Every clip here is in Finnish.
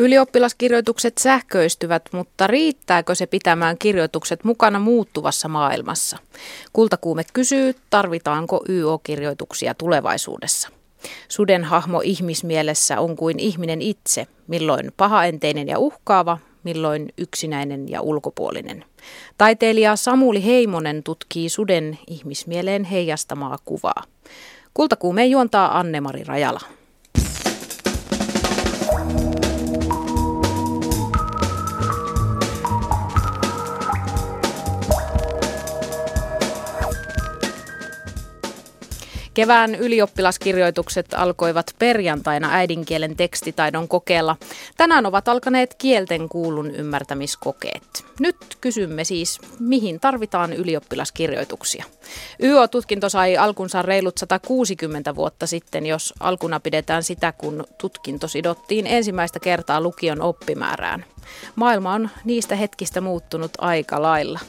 Ylioppilaskirjoitukset sähköistyvät, mutta riittääkö se pitämään kirjoitukset mukana muuttuvassa maailmassa? Kultakuume kysyy, tarvitaanko YO-kirjoituksia tulevaisuudessa? Suden hahmo ihmismielessä on kuin ihminen itse, milloin pahaenteinen ja uhkaava, milloin yksinäinen ja ulkopuolinen. Taiteilija Samuli Heimonen tutkii suden ihmismieleen heijastamaa kuvaa. Kultakuumeen juontaa Anne-Mari Rajala. Kevään ylioppilaskirjoitukset alkoivat perjantaina äidinkielen tekstitaidon kokeella. Tänään ovat alkaneet kielten kuulun ymmärtämiskokeet. Nyt kysymme siis, mihin tarvitaan ylioppilaskirjoituksia. YO-tutkinto sai alkunsa reilut 160 vuotta sitten, jos alkuna pidetään sitä, kun tutkinto sidottiin ensimmäistä kertaa lukion oppimäärään. Maailma on niistä hetkistä muuttunut aika lailla.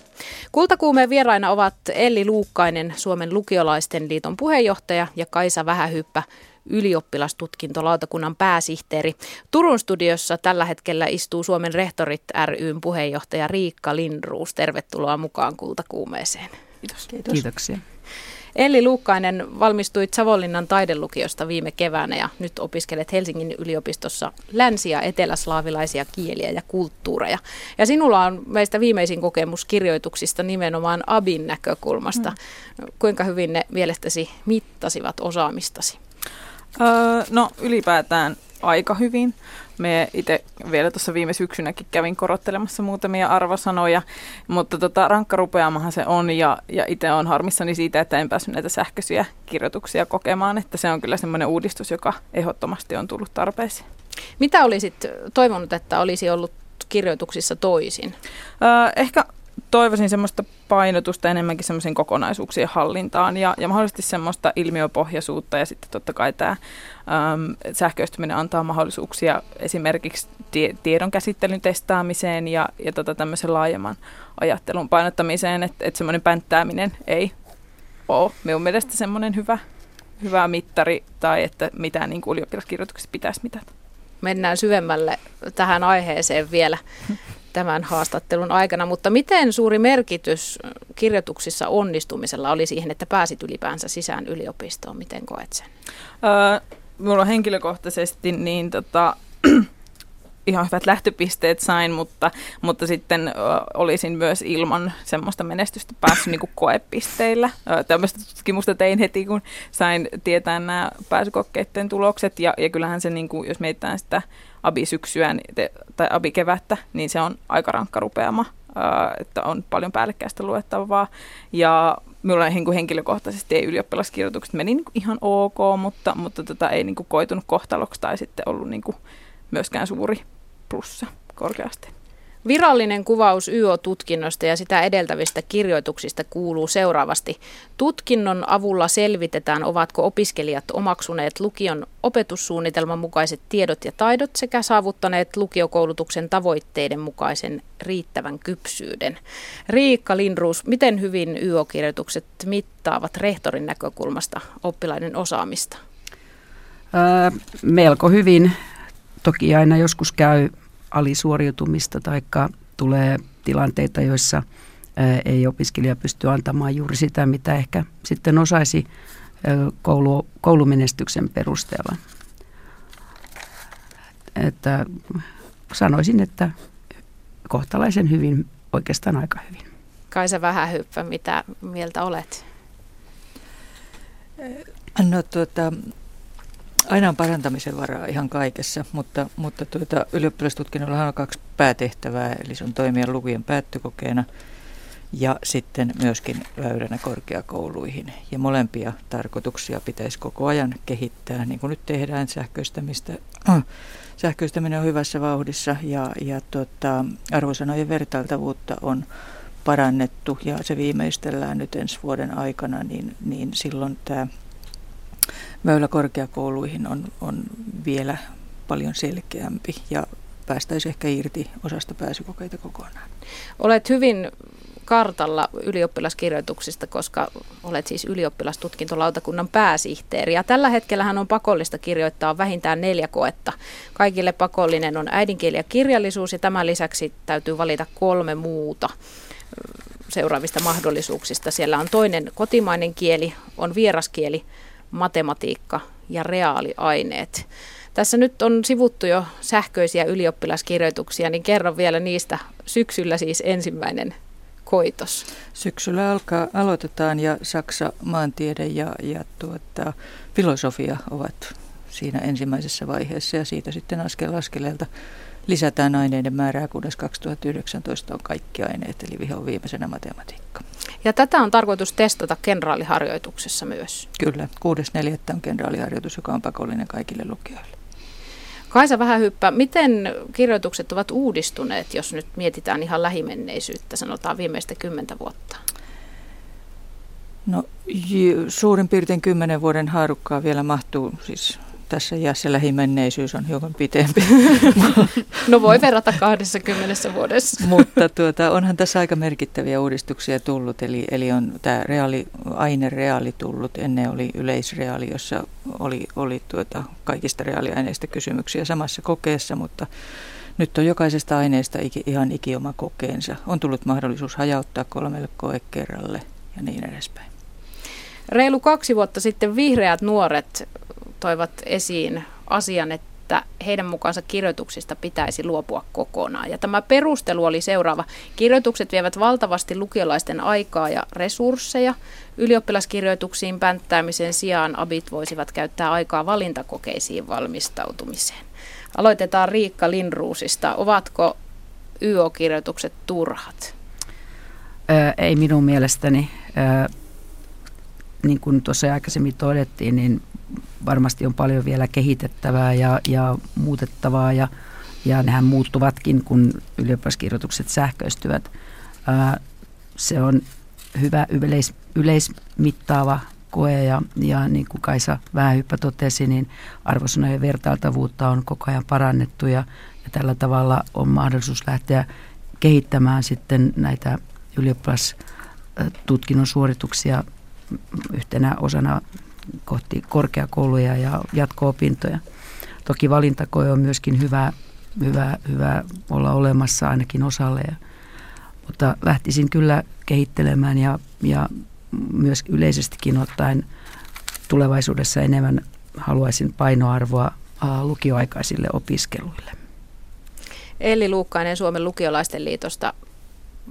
Kultakuumeen vieraina ovat Elli Luukkainen, Suomen lukiolaisten liiton puheenjohtaja ja Kaisa Vähähyppä, ylioppilastutkintolautakunnan pääsihteeri. Turun studiossa tällä hetkellä istuu Suomen rehtorit ryn puheenjohtaja Riikka Lindruus. Tervetuloa mukaan Kultakuumeeseen. Kiitos. Kiitos. Kiitoksia. Elli Luukkainen valmistui Savonlinnan taidelukiosta viime keväänä ja nyt opiskelet Helsingin yliopistossa länsi- ja eteläslaavilaisia kieliä ja kulttuureja. Ja sinulla on meistä viimeisin kokemus kirjoituksista nimenomaan Abin näkökulmasta. Mm. Kuinka hyvin ne mielestäsi mittasivat osaamistasi? Öö, no ylipäätään aika hyvin. Me itse vielä tuossa viime syksynäkin kävin korottelemassa muutamia arvosanoja, mutta tota, rankka rupeamahan se on ja, ja itse on harmissani siitä, että en päässyt näitä sähköisiä kirjoituksia kokemaan, että se on kyllä semmoinen uudistus, joka ehdottomasti on tullut tarpeeseen. Mitä olisit toivonut, että olisi ollut kirjoituksissa toisin? Öö, ehkä toivoisin semmoista painotusta enemmänkin semmoisen kokonaisuuksien hallintaan ja, ja mahdollisesti semmoista ilmiöpohjaisuutta ja sitten totta kai tämä äm, sähköistyminen antaa mahdollisuuksia esimerkiksi tie, tiedon käsittelyn testaamiseen ja, ja tota tämmöisen laajemman ajattelun painottamiseen, että, että semmoinen pänttääminen ei ole minun mielestä semmoinen hyvä, hyvä mittari tai että mitä niin ylioppilaskirjoituksessa pitäisi mitata. Mennään syvemmälle tähän aiheeseen vielä tämän haastattelun aikana, mutta miten suuri merkitys kirjoituksissa onnistumisella oli siihen, että pääsit ylipäänsä sisään yliopistoon? Miten koet sen? Öö, mulla henkilökohtaisesti niin tota, ihan hyvät lähtöpisteet sain, mutta, mutta sitten ö, olisin myös ilman semmoista menestystä päässyt niin kuin koepisteillä. Ö, tämmöistä tutkimusta tein heti, kun sain tietää nämä pääsykokkeiden tulokset. Ja, ja kyllähän se, niin kuin, jos mietitään sitä abisyksyä niin tai abikevättä, niin se on aika rankka rupeama, että on paljon päällekkäistä luettavaa. Ja minulla niin henkilökohtaisesti ei ylioppilaskirjoitukset meni niin ihan ok, mutta, mutta tota, ei niin koitunut kohtaloksi tai sitten ollut niin myöskään suuri plussa korkeasti. Virallinen kuvaus YO-tutkinnosta ja sitä edeltävistä kirjoituksista kuuluu seuraavasti. Tutkinnon avulla selvitetään, ovatko opiskelijat omaksuneet lukion opetussuunnitelman mukaiset tiedot ja taidot sekä saavuttaneet lukiokoulutuksen tavoitteiden mukaisen riittävän kypsyyden. Riikka Lindruus, miten hyvin YO-kirjoitukset mittaavat rehtorin näkökulmasta oppilaiden osaamista? Öö, melko hyvin. Toki aina joskus käy alisuoriutumista tai tulee tilanteita, joissa ei opiskelija pysty antamaan juuri sitä, mitä ehkä sitten osaisi koulu, koulumenestyksen perusteella. Että sanoisin, että kohtalaisen hyvin, oikeastaan aika hyvin. Kaisa Vähähyppä, mitä mieltä olet? No tuota, Aina on parantamisen varaa ihan kaikessa, mutta, mutta tuota, ylioppilastutkinnolla on kaksi päätehtävää, eli se on toimia lukujen päättökokeena ja sitten myöskin väyränä korkeakouluihin. Ja molempia tarkoituksia pitäisi koko ajan kehittää, niin kuin nyt tehdään sähköistämistä. Sähköistäminen on hyvässä vauhdissa ja, ja tuota, arvosanojen vertailtavuutta on parannettu ja se viimeistellään nyt ensi vuoden aikana, niin, niin silloin tämä väylä korkeakouluihin on, on vielä paljon selkeämpi ja päästäisiin ehkä irti osasta pääsykokeita kokonaan. Olet hyvin kartalla ylioppilaskirjoituksista, koska olet siis ylioppilastutkintolautakunnan pääsihteeri. Ja tällä hetkellä on pakollista kirjoittaa vähintään neljä koetta. Kaikille pakollinen on äidinkieli ja kirjallisuus ja tämän lisäksi täytyy valita kolme muuta seuraavista mahdollisuuksista. Siellä on toinen kotimainen kieli, on vieraskieli, matematiikka ja reaaliaineet. Tässä nyt on sivuttu jo sähköisiä ylioppilaskirjoituksia, niin kerro vielä niistä syksyllä siis ensimmäinen koitos. Syksyllä alkaa, aloitetaan ja Saksa, maantiede ja, ja tuota, filosofia ovat siinä ensimmäisessä vaiheessa ja siitä sitten askel askeleelta lisätään aineiden määrää, kunnes 2019 on kaikki aineet, eli viho viimeisenä matematiikka. Ja tätä on tarkoitus testata kenraaliharjoituksessa myös. Kyllä, 6.4. on kenraaliharjoitus, joka on pakollinen kaikille lukijoille. Kaisa vähän hyppää, miten kirjoitukset ovat uudistuneet, jos nyt mietitään ihan lähimenneisyyttä, sanotaan viimeistä kymmentä vuotta? No suurin piirtein kymmenen vuoden haarukkaa vielä mahtuu siis tässä iässä lähimenneisyys on hiukan pitempi. No voi verrata 20 vuodessa. Mutta tuota, onhan tässä aika merkittäviä uudistuksia tullut, eli, eli on tämä reaali, reaali tullut. Ennen oli yleisreaali, jossa oli, oli tuota, kaikista reaaliaineista kysymyksiä samassa kokeessa, mutta nyt on jokaisesta aineesta iki, ihan ikioma kokeensa. On tullut mahdollisuus hajauttaa kolmelle koekerralle ja niin edespäin. Reilu kaksi vuotta sitten vihreät nuoret toivat esiin asian, että heidän mukaansa kirjoituksista pitäisi luopua kokonaan. Ja tämä perustelu oli seuraava. Kirjoitukset vievät valtavasti lukiolaisten aikaa ja resursseja. Ylioppilaskirjoituksiin pänttäämisen sijaan abit voisivat käyttää aikaa valintakokeisiin valmistautumiseen. Aloitetaan Riikka Linruusista. Ovatko YO-kirjoitukset turhat? Ei minun mielestäni. Niin kuin tuossa aikaisemmin todettiin, niin varmasti on paljon vielä kehitettävää ja, ja muutettavaa ja, ja nehän muuttuvatkin, kun ylioppilaskirjoitukset sähköistyvät. Ää, se on hyvä yleis, yleismittaava koe ja, ja niin kuin Kaisa Vähähyppä totesi, niin arvosanojen vertailtavuutta on koko ajan parannettu ja, ja tällä tavalla on mahdollisuus lähteä kehittämään sitten näitä ylioppilastutkinnon suorituksia yhtenä osana kohti korkeakouluja ja jatko-opintoja. Toki valintakoe on myöskin hyvä, hyvä, hyvä olla olemassa ainakin osalle. Ja, mutta lähtisin kyllä kehittelemään ja, ja myös yleisestikin ottaen tulevaisuudessa enemmän haluaisin painoarvoa lukioaikaisille opiskeluille. Elli Luukkainen Suomen lukiolaisten liitosta,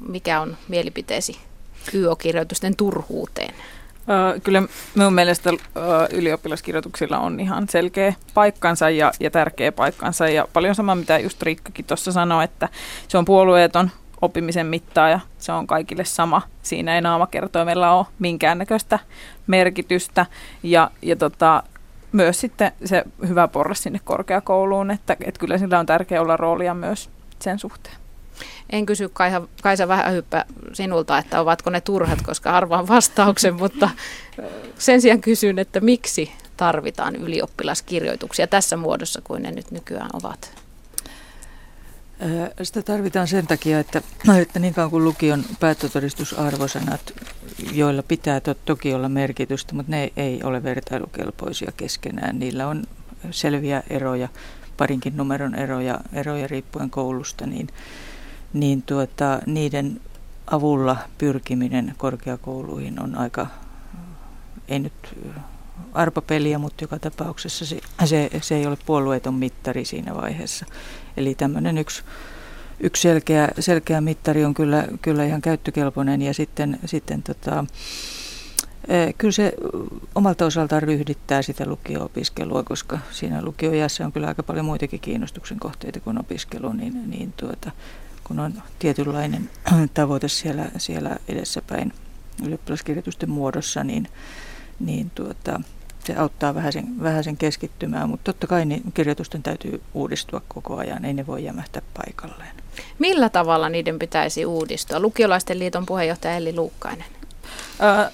mikä on mielipiteesi YO-kirjoitusten turhuuteen? Kyllä minun mielestä ylioppilaskirjoituksilla on ihan selkeä paikkansa ja, ja tärkeä paikkansa ja paljon sama mitä just Riikkakin tuossa sanoi, että se on puolueeton oppimisen mittaaja, se on kaikille sama. Siinä ei naamakertoimella ole minkäännäköistä merkitystä ja, ja tota, myös sitten se hyvä porras sinne korkeakouluun, että, että kyllä sillä on tärkeä olla roolia myös sen suhteen. En kysy Kaisa, Kaisa hyppä sinulta, että ovatko ne turhat, koska arvaan vastauksen, mutta sen sijaan kysyn, että miksi tarvitaan ylioppilaskirjoituksia tässä muodossa kuin ne nyt nykyään ovat? Sitä tarvitaan sen takia, että, että niin kauan kuin lukion päättötodistusarvosanat, joilla pitää to, toki olla merkitystä, mutta ne ei ole vertailukelpoisia keskenään. Niillä on selviä eroja, parinkin numeron eroja, eroja riippuen koulusta, niin niin tuota, niiden avulla pyrkiminen korkeakouluihin on aika, ei nyt arpapeliä, mutta joka tapauksessa se, se, se ei ole puolueeton mittari siinä vaiheessa. Eli tämmöinen yksi, yksi selkeä, selkeä mittari on kyllä, kyllä ihan käyttökelpoinen ja sitten, sitten tota, Kyllä se omalta osaltaan ryhdittää sitä lukio-opiskelua, koska siinä lukiojässä on kyllä aika paljon muitakin kiinnostuksen kohteita kuin opiskelu, niin, niin tuota, kun on tietynlainen tavoite siellä, siellä edessäpäin ylioppilaskirjoitusten muodossa, niin, niin tuota, se auttaa vähän sen, vähän sen keskittymään, mutta totta kai niin kirjoitusten täytyy uudistua koko ajan, ei ne voi jämähtää paikalleen. Millä tavalla niiden pitäisi uudistua? Lukiolaisten liiton puheenjohtaja Elli Luukkainen.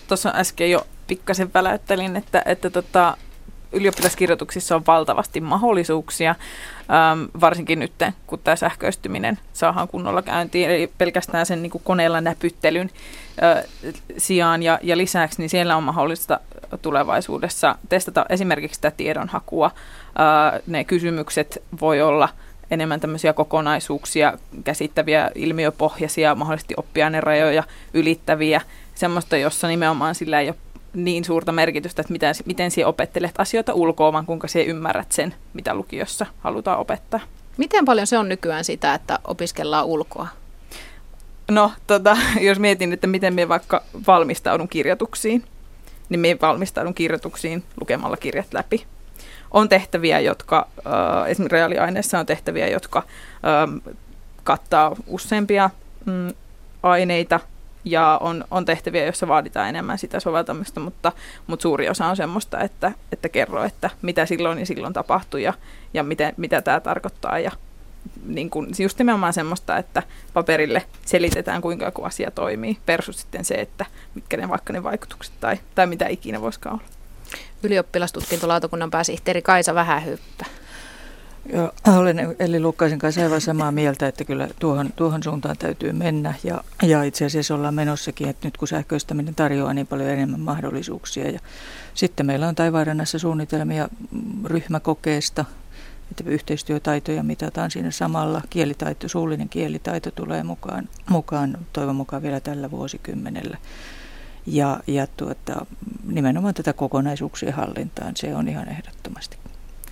Tuossa äsken jo pikkasen väläyttelin, että, että tota, ylioppilaskirjoituksissa on valtavasti mahdollisuuksia, äm, varsinkin nyt, kun tämä sähköistyminen saadaan kunnolla käyntiin, eli pelkästään sen niin kuin koneella näpyttelyn ä, sijaan ja, ja lisäksi, niin siellä on mahdollista tulevaisuudessa testata esimerkiksi tätä tiedonhakua. Ä, ne kysymykset voi olla enemmän tämmöisiä kokonaisuuksia käsittäviä, ilmiöpohjaisia, mahdollisesti oppiainerajoja ylittäviä, semmoista, jossa nimenomaan sillä ei ole niin suurta merkitystä, että miten, miten sinä opettelet asioita ulkoa, vaan kuinka sinä ymmärrät sen, mitä lukiossa halutaan opettaa. Miten paljon se on nykyään sitä, että opiskellaan ulkoa? No, tota, jos mietin, että miten minä vaikka valmistaudun kirjoituksiin, niin minä valmistaudun kirjoituksiin lukemalla kirjat läpi. On tehtäviä, jotka, äh, esimerkiksi reaaliaineissa on tehtäviä, jotka äh, kattaa useampia mm, aineita – ja on, on tehtäviä, joissa vaaditaan enemmän sitä soveltamista, mutta, mutta suuri osa on semmoista, että, että kerro, että mitä silloin ja silloin tapahtui ja, ja miten, mitä tämä tarkoittaa ja niin kun, just nimenomaan semmoista, että paperille selitetään, kuinka joku asia toimii, versus sitten se, että mitkä ne vaikka ne vaikutukset tai, tai mitä ikinä voisikaan olla. Ylioppilastutkintolautakunnan pääsihteeri Kaisa Vähähyppä. Joo, olen Elli Lukkaisen kanssa aivan samaa mieltä, että kyllä tuohon, tuohon suuntaan täytyy mennä. Ja, ja itse asiassa ollaan menossakin, että nyt kun sähköistäminen tarjoaa niin paljon enemmän mahdollisuuksia. Ja sitten meillä on Taivaanrannassa suunnitelmia ryhmäkokeesta, että yhteistyötaitoja mitataan siinä samalla. Kielitaito, suullinen kielitaito tulee mukaan, mukaan toivon mukaan vielä tällä vuosikymmenellä. Ja, ja tuota, nimenomaan tätä kokonaisuuksien hallintaan, se on ihan ehdottomasti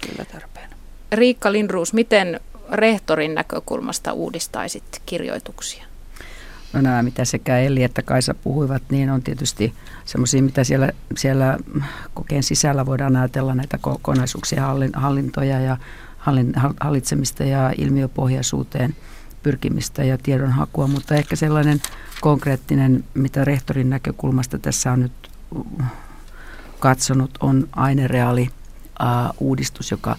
kyllä tarpeen. Riikka Lindruus, miten rehtorin näkökulmasta uudistaisit kirjoituksia? No nämä, mitä sekä Elli että Kaisa puhuivat, niin on tietysti semmoisia, mitä siellä, siellä kokeen sisällä voidaan ajatella näitä kokonaisuuksia, hallintoja ja hallitsemista ja ilmiöpohjaisuuteen pyrkimistä ja tiedonhakua, mutta ehkä sellainen konkreettinen, mitä rehtorin näkökulmasta tässä on nyt katsonut, on ainereaali uudistus, joka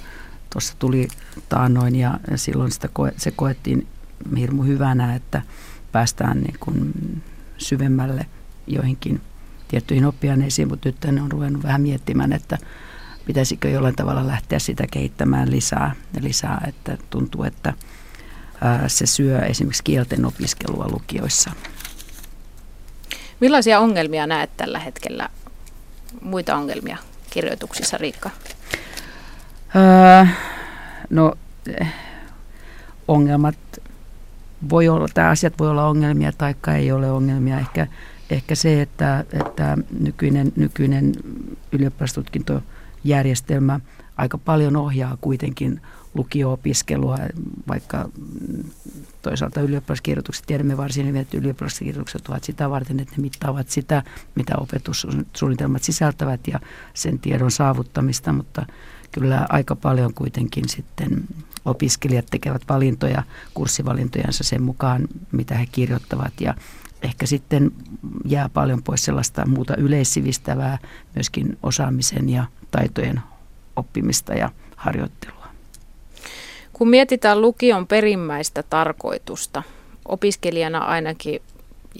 tuossa tuli taannoin ja silloin sitä koe, se koettiin hirmu hyvänä, että päästään niin kuin syvemmälle joihinkin tiettyihin oppiaineisiin, mutta nyt on ruvennut vähän miettimään, että pitäisikö jollain tavalla lähteä sitä kehittämään lisää, lisää että tuntuu, että se syö esimerkiksi kielten opiskelua lukioissa. Millaisia ongelmia näet tällä hetkellä, muita ongelmia kirjoituksissa, Riikka? Öö, no ongelmat voi olla, tämä asiat voi olla ongelmia tai ei ole ongelmia. Ehkä, ehkä se, että, että nykyinen, nykyinen ylioppilastutkintojärjestelmä aika paljon ohjaa kuitenkin lukio-opiskelua, vaikka toisaalta ylioppilaskirjoitukset tiedämme varsin hyvin, että ylioppilaskirjoitukset ovat sitä varten, että ne mittaavat sitä, mitä opetussuunnitelmat sisältävät ja sen tiedon saavuttamista, mutta kyllä aika paljon kuitenkin sitten opiskelijat tekevät valintoja, kurssivalintojansa sen mukaan, mitä he kirjoittavat ja ehkä sitten jää paljon pois sellaista muuta yleissivistävää, myöskin osaamisen ja taitojen oppimista ja harjoittelua. Kun mietitään lukion perimmäistä tarkoitusta, opiskelijana ainakin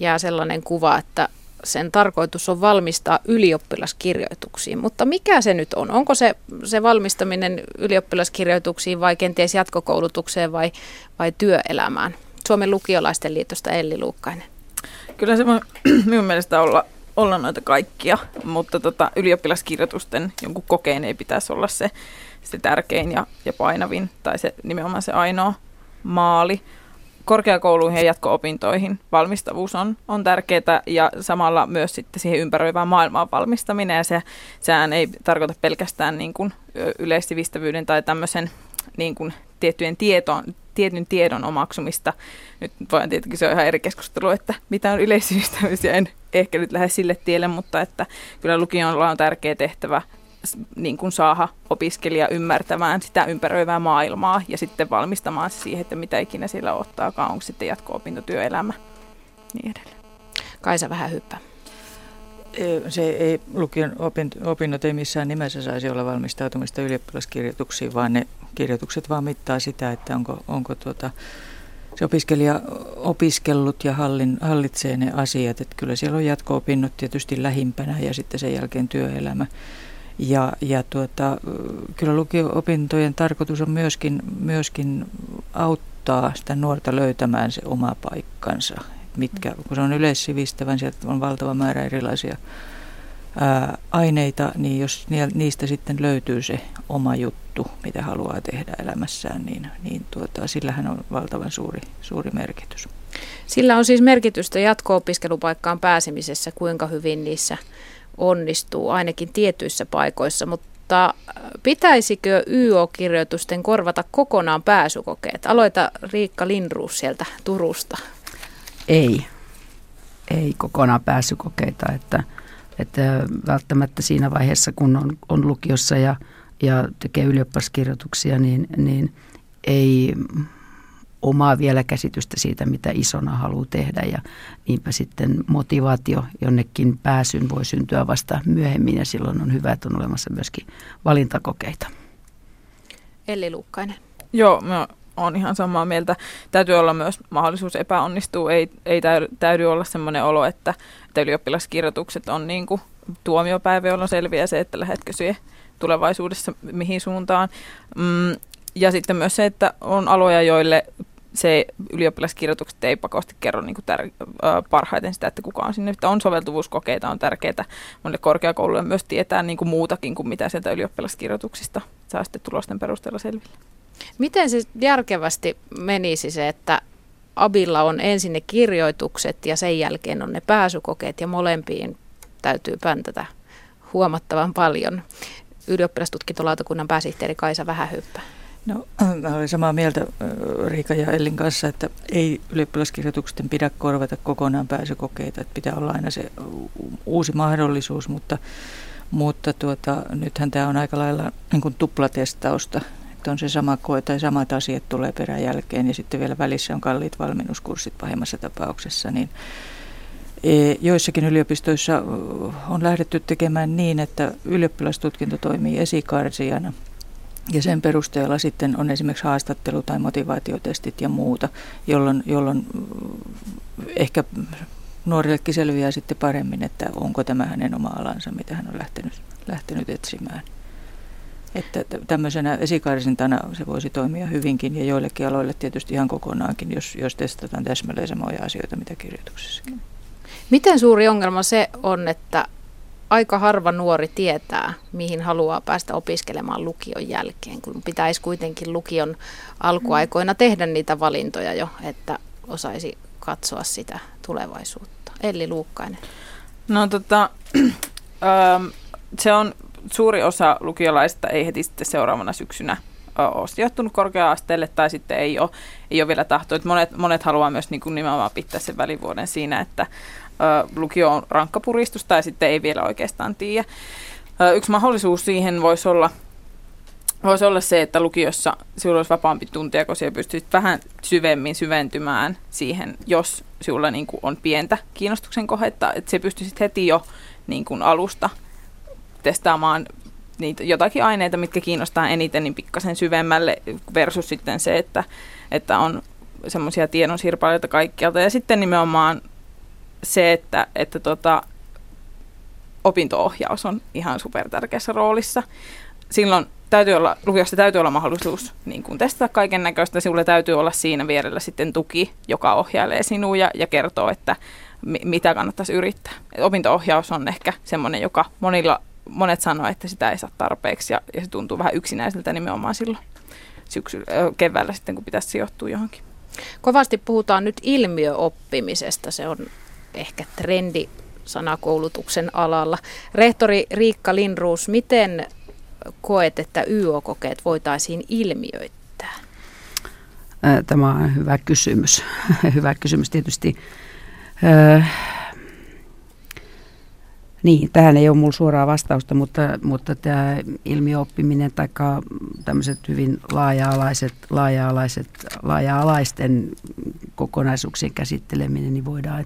jää sellainen kuva, että sen tarkoitus on valmistaa ylioppilaskirjoituksiin. Mutta mikä se nyt on? Onko se, se valmistaminen ylioppilaskirjoituksiin vai kenties jatkokoulutukseen vai, vai työelämään? Suomen lukiolaisten liitosta Elli Luukkainen. Kyllä se voi minun mielestä olla, olla noita kaikkia, mutta tota, ylioppilaskirjoitusten jonkun kokeen ei pitäisi olla se, se tärkein ja, ja painavin tai se nimenomaan se ainoa maali korkeakouluihin ja jatko-opintoihin valmistavuus on, on tärkeää ja samalla myös sitten siihen ympäröivään maailmaan valmistaminen ja se, sehän ei tarkoita pelkästään niin kuin yleissivistävyyden tai tämmöisen niin kuin tiettyjen tietoon, tietyn tiedon omaksumista. Nyt voidaan tietenkin, se on ihan eri keskustelu, että mitä on yleissivistävyys ja en ehkä nyt lähde sille tielle, mutta että kyllä lukiolla on tärkeä tehtävä niin kuin saada opiskelija ymmärtämään sitä ympäröivää maailmaa ja sitten valmistamaan se siihen, että mitä ikinä siellä ottaakaan, onko sitten jatko-opinto, työelämä niin edelleen. Kaisa vähän hyppää. Se ei, lukion opinnot ei missään nimessä saisi olla valmistautumista ylioppilaskirjoituksiin, vaan ne kirjoitukset vaan mittaa sitä, että onko, onko tuota, se opiskelija opiskellut ja hallin, hallitsee ne asiat. Että kyllä siellä on jatko-opinnot tietysti lähimpänä ja sitten sen jälkeen työelämä. Ja, ja tuota, kyllä lukio-opintojen tarkoitus on myöskin, myöskin auttaa sitä nuorta löytämään se oma paikkansa. Mitkä, kun se on yleissivistävän, niin sieltä on valtava määrä erilaisia ää, aineita, niin jos niistä sitten löytyy se oma juttu, mitä haluaa tehdä elämässään, niin, niin tuota, sillähän on valtavan suuri, suuri merkitys. Sillä on siis merkitystä jatko-opiskelupaikkaan pääsemisessä, kuinka hyvin niissä onnistuu, ainakin tietyissä paikoissa, mutta pitäisikö YO-kirjoitusten korvata kokonaan pääsykokeet? Aloita Riikka Lindruus sieltä Turusta. Ei, ei kokonaan pääsykokeita, että, että välttämättä siinä vaiheessa, kun on, on lukiossa ja, ja tekee ylioppilaskirjoituksia, niin, niin ei omaa vielä käsitystä siitä, mitä isona haluaa tehdä ja niinpä sitten motivaatio jonnekin pääsyn voi syntyä vasta myöhemmin ja silloin on hyvä, että on olemassa myöskin valintakokeita. Elli Lukkainen. Joo, mä olen ihan samaa mieltä. Täytyy olla myös mahdollisuus epäonnistua. Ei, ei täydy olla sellainen olo, että, että ylioppilaskirjoitukset on niin kuin tuomiopäivä, jolloin selviää se, että lähetkö siihen tulevaisuudessa mihin suuntaan. Mm, ja sitten myös se, että on aloja, joille se ylioppilaskirjoitukset ei pakosti kerro niin kuin tär- parhaiten sitä, että kuka on sinne. Että on soveltuvuuskokeita, on tärkeää monille korkeakouluille myös tietää niin kuin muutakin kuin mitä sieltä ylioppilaskirjoituksista saa sitten tulosten perusteella selville. Miten se järkevästi menisi se, että Abilla on ensin ne kirjoitukset ja sen jälkeen on ne pääsykokeet ja molempiin täytyy päntätä huomattavan paljon. Ylioppilastutkintolautakunnan pääsihteeri Kaisa Vähähyppä. No, mä olen samaa mieltä Riika ja Ellin kanssa, että ei ylioppilaskirjoitusten pidä korvata kokonaan pääsykokeita. Että pitää olla aina se uusi mahdollisuus, mutta, mutta tuota, nythän tämä on aika lailla niin kuin tuplatestausta. Että on se sama koe tai samat asiat tulee perän jälkeen ja sitten vielä välissä on kalliit valmennuskurssit pahimmassa tapauksessa. Niin e, Joissakin yliopistoissa on lähdetty tekemään niin, että ylioppilastutkinto toimii esikarsijana – ja sen perusteella sitten on esimerkiksi haastattelu- tai motivaatiotestit ja muuta, jolloin, jolloin mm, ehkä nuorillekin selviää sitten paremmin, että onko tämä hänen oma alansa, mitä hän on lähtenyt, lähtenyt etsimään. Että tämmöisenä esikarsintana se voisi toimia hyvinkin ja joillekin aloille tietysti ihan kokonaankin, jos, jos testataan täsmälleen samoja asioita, mitä kirjoituksessakin. Miten suuri ongelma se on, että aika harva nuori tietää, mihin haluaa päästä opiskelemaan lukion jälkeen, kun pitäisi kuitenkin lukion alkuaikoina tehdä niitä valintoja jo, että osaisi katsoa sitä tulevaisuutta. Elli Luukkainen. No tota, se on suuri osa lukiolaista ei heti sitten seuraavana syksynä ole sijoittunut korkea-asteelle tai sitten ei ole, ei ole vielä tahto. monet, monet haluaa myös niin kuin nimenomaan pitää sen välivuoden siinä, että lukio on rankkapuristus tai sitten ei vielä oikeastaan tiedä. Yksi mahdollisuus siihen voisi olla, voisi olla se, että lukiossa sinulla olisi vapaampi tuntia, kun siellä pystyisit vähän syvemmin syventymään siihen, jos sinulla niin kuin on pientä kiinnostuksen kohetta, että se pystyisit heti jo niin kuin alusta testaamaan niitä jotakin aineita, mitkä kiinnostaa eniten, niin pikkasen syvemmälle versus sitten se, että, että on semmoisia tiedonsirpailuita kaikkialta. Ja sitten nimenomaan se, että, että tota, opinto-ohjaus on ihan super tärkeässä roolissa. Silloin täytyy olla, lukiossa täytyy olla mahdollisuus niin kuin testata kaiken näköistä. Sinulle täytyy olla siinä vierellä sitten tuki, joka ohjailee sinua ja, ja kertoo, että mi, mitä kannattaisi yrittää. Et opinto-ohjaus on ehkä semmoinen, joka monilla, monet sanoo, että sitä ei saa tarpeeksi ja, ja se tuntuu vähän yksinäiseltä nimenomaan silloin syksy, keväällä sitten, kun pitäisi sijoittua johonkin. Kovasti puhutaan nyt ilmiöoppimisesta. Se on ehkä trendi sanakoulutuksen alalla. Rehtori Riikka Linruus, miten koet, että YO-kokeet voitaisiin ilmiöittää? Tämä on hyvä kysymys. hyvä kysymys tietysti. Niin, tähän ei ole minulla suoraa vastausta, mutta, mutta tämä ilmiöoppiminen tai tämmöiset hyvin laaja-alaiset, laaja-alaiset, laaja-alaisten kokonaisuuksien käsitteleminen, niin voidaan,